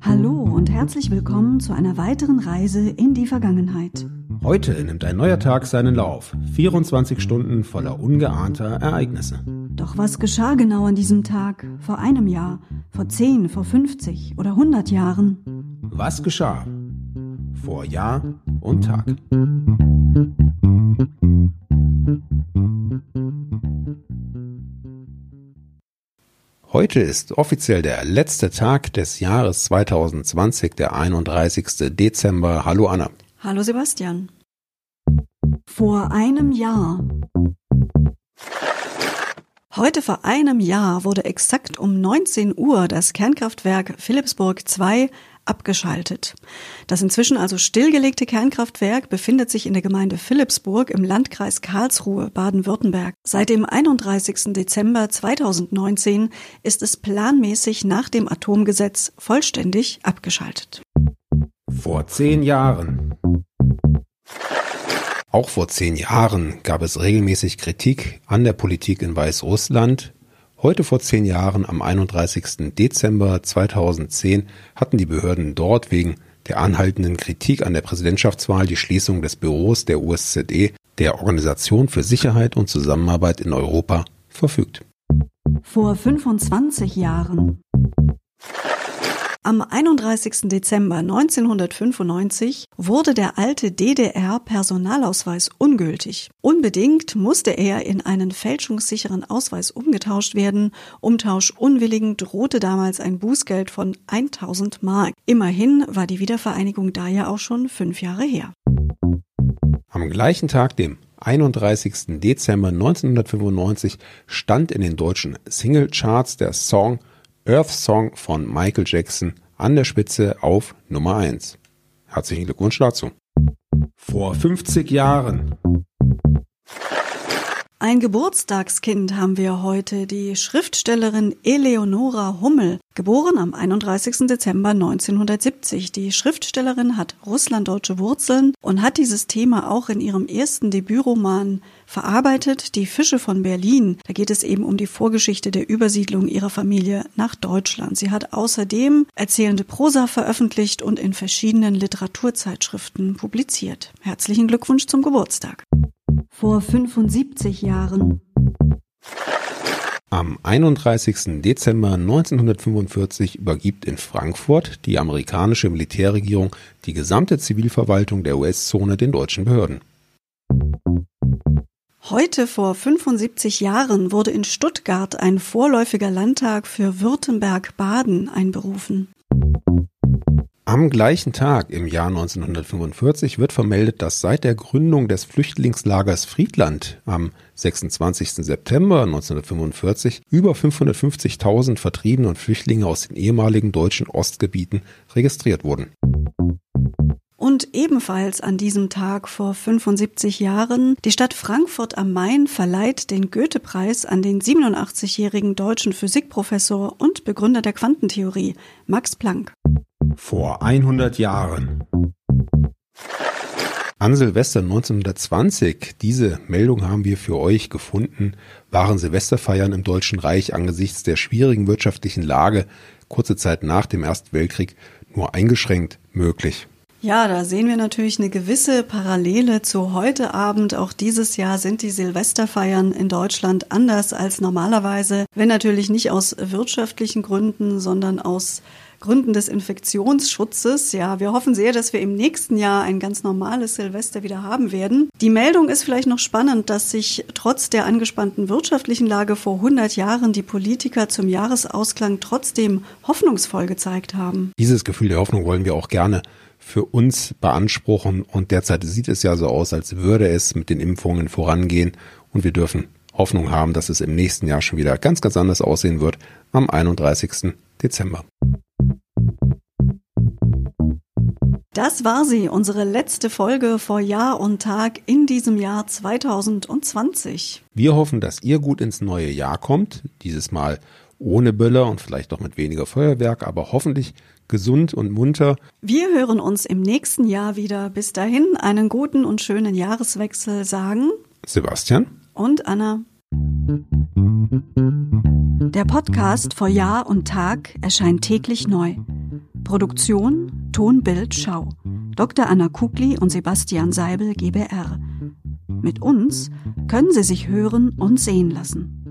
Hallo und herzlich willkommen zu einer weiteren Reise in die Vergangenheit. Heute nimmt ein neuer Tag seinen Lauf. 24 Stunden voller ungeahnter Ereignisse. Doch was geschah genau an diesem Tag? Vor einem Jahr? Vor 10, vor 50 oder 100 Jahren? Was geschah? Vor Jahr und Tag. Heute ist offiziell der letzte Tag des Jahres 2020, der 31. Dezember. Hallo Anna. Hallo Sebastian. Vor einem Jahr. Heute vor einem Jahr wurde exakt um 19 Uhr das Kernkraftwerk Philipsburg 2 abgeschaltet. Das inzwischen also stillgelegte Kernkraftwerk befindet sich in der Gemeinde Philipsburg im Landkreis Karlsruhe, Baden-Württemberg. Seit dem 31. Dezember 2019 ist es planmäßig nach dem Atomgesetz vollständig abgeschaltet. Vor zehn Jahren. Auch vor zehn Jahren gab es regelmäßig Kritik an der Politik in Weißrussland, Heute vor zehn Jahren, am 31. Dezember 2010, hatten die Behörden dort wegen der anhaltenden Kritik an der Präsidentschaftswahl die Schließung des Büros der USZE, der Organisation für Sicherheit und Zusammenarbeit in Europa, verfügt. Vor 25 Jahren. Am 31. Dezember 1995 wurde der alte DDR-Personalausweis ungültig. Unbedingt musste er in einen fälschungssicheren Ausweis umgetauscht werden. Umtauschunwilligen drohte damals ein Bußgeld von 1000 Mark. Immerhin war die Wiedervereinigung da ja auch schon fünf Jahre her. Am gleichen Tag, dem 31. Dezember 1995, stand in den deutschen Singlecharts der Song Earth Song von Michael Jackson an der Spitze auf Nummer 1. Herzlichen Glückwunsch dazu. Vor 50 Jahren. Ein Geburtstagskind haben wir heute, die Schriftstellerin Eleonora Hummel, geboren am 31. Dezember 1970. Die Schriftstellerin hat russlanddeutsche Wurzeln und hat dieses Thema auch in ihrem ersten Debütroman verarbeitet, Die Fische von Berlin. Da geht es eben um die Vorgeschichte der Übersiedlung ihrer Familie nach Deutschland. Sie hat außerdem erzählende Prosa veröffentlicht und in verschiedenen Literaturzeitschriften publiziert. Herzlichen Glückwunsch zum Geburtstag vor 75 Jahren. Am 31. Dezember 1945 übergibt in Frankfurt die amerikanische Militärregierung die gesamte Zivilverwaltung der US-Zone den deutschen Behörden. Heute vor 75 Jahren wurde in Stuttgart ein vorläufiger Landtag für Württemberg-Baden einberufen. Am gleichen Tag im Jahr 1945 wird vermeldet, dass seit der Gründung des Flüchtlingslagers Friedland am 26. September 1945 über 550.000 Vertriebene und Flüchtlinge aus den ehemaligen deutschen Ostgebieten registriert wurden. Und ebenfalls an diesem Tag vor 75 Jahren, die Stadt Frankfurt am Main verleiht den Goethe-Preis an den 87-jährigen deutschen Physikprofessor und Begründer der Quantentheorie, Max Planck. Vor 100 Jahren. An Silvester 1920, diese Meldung haben wir für euch gefunden, waren Silvesterfeiern im Deutschen Reich angesichts der schwierigen wirtschaftlichen Lage kurze Zeit nach dem Ersten Weltkrieg nur eingeschränkt möglich. Ja, da sehen wir natürlich eine gewisse Parallele zu heute Abend. Auch dieses Jahr sind die Silvesterfeiern in Deutschland anders als normalerweise, wenn natürlich nicht aus wirtschaftlichen Gründen, sondern aus Gründen des Infektionsschutzes. Ja, wir hoffen sehr, dass wir im nächsten Jahr ein ganz normales Silvester wieder haben werden. Die Meldung ist vielleicht noch spannend, dass sich trotz der angespannten wirtschaftlichen Lage vor 100 Jahren die Politiker zum Jahresausklang trotzdem hoffnungsvoll gezeigt haben. Dieses Gefühl der Hoffnung wollen wir auch gerne für uns beanspruchen und derzeit sieht es ja so aus, als würde es mit den Impfungen vorangehen und wir dürfen Hoffnung haben, dass es im nächsten Jahr schon wieder ganz, ganz anders aussehen wird am 31. Dezember. Das war sie, unsere letzte Folge vor Jahr und Tag in diesem Jahr 2020. Wir hoffen, dass ihr gut ins neue Jahr kommt, dieses Mal ohne Böller und vielleicht auch mit weniger Feuerwerk, aber hoffentlich gesund und munter. Wir hören uns im nächsten Jahr wieder. Bis dahin einen guten und schönen Jahreswechsel sagen Sebastian und Anna. Der Podcast vor Jahr und Tag erscheint täglich neu. Produktion Tonbild Schau. Dr. Anna Kugli und Sebastian Seibel GBR. Mit uns können Sie sich hören und sehen lassen.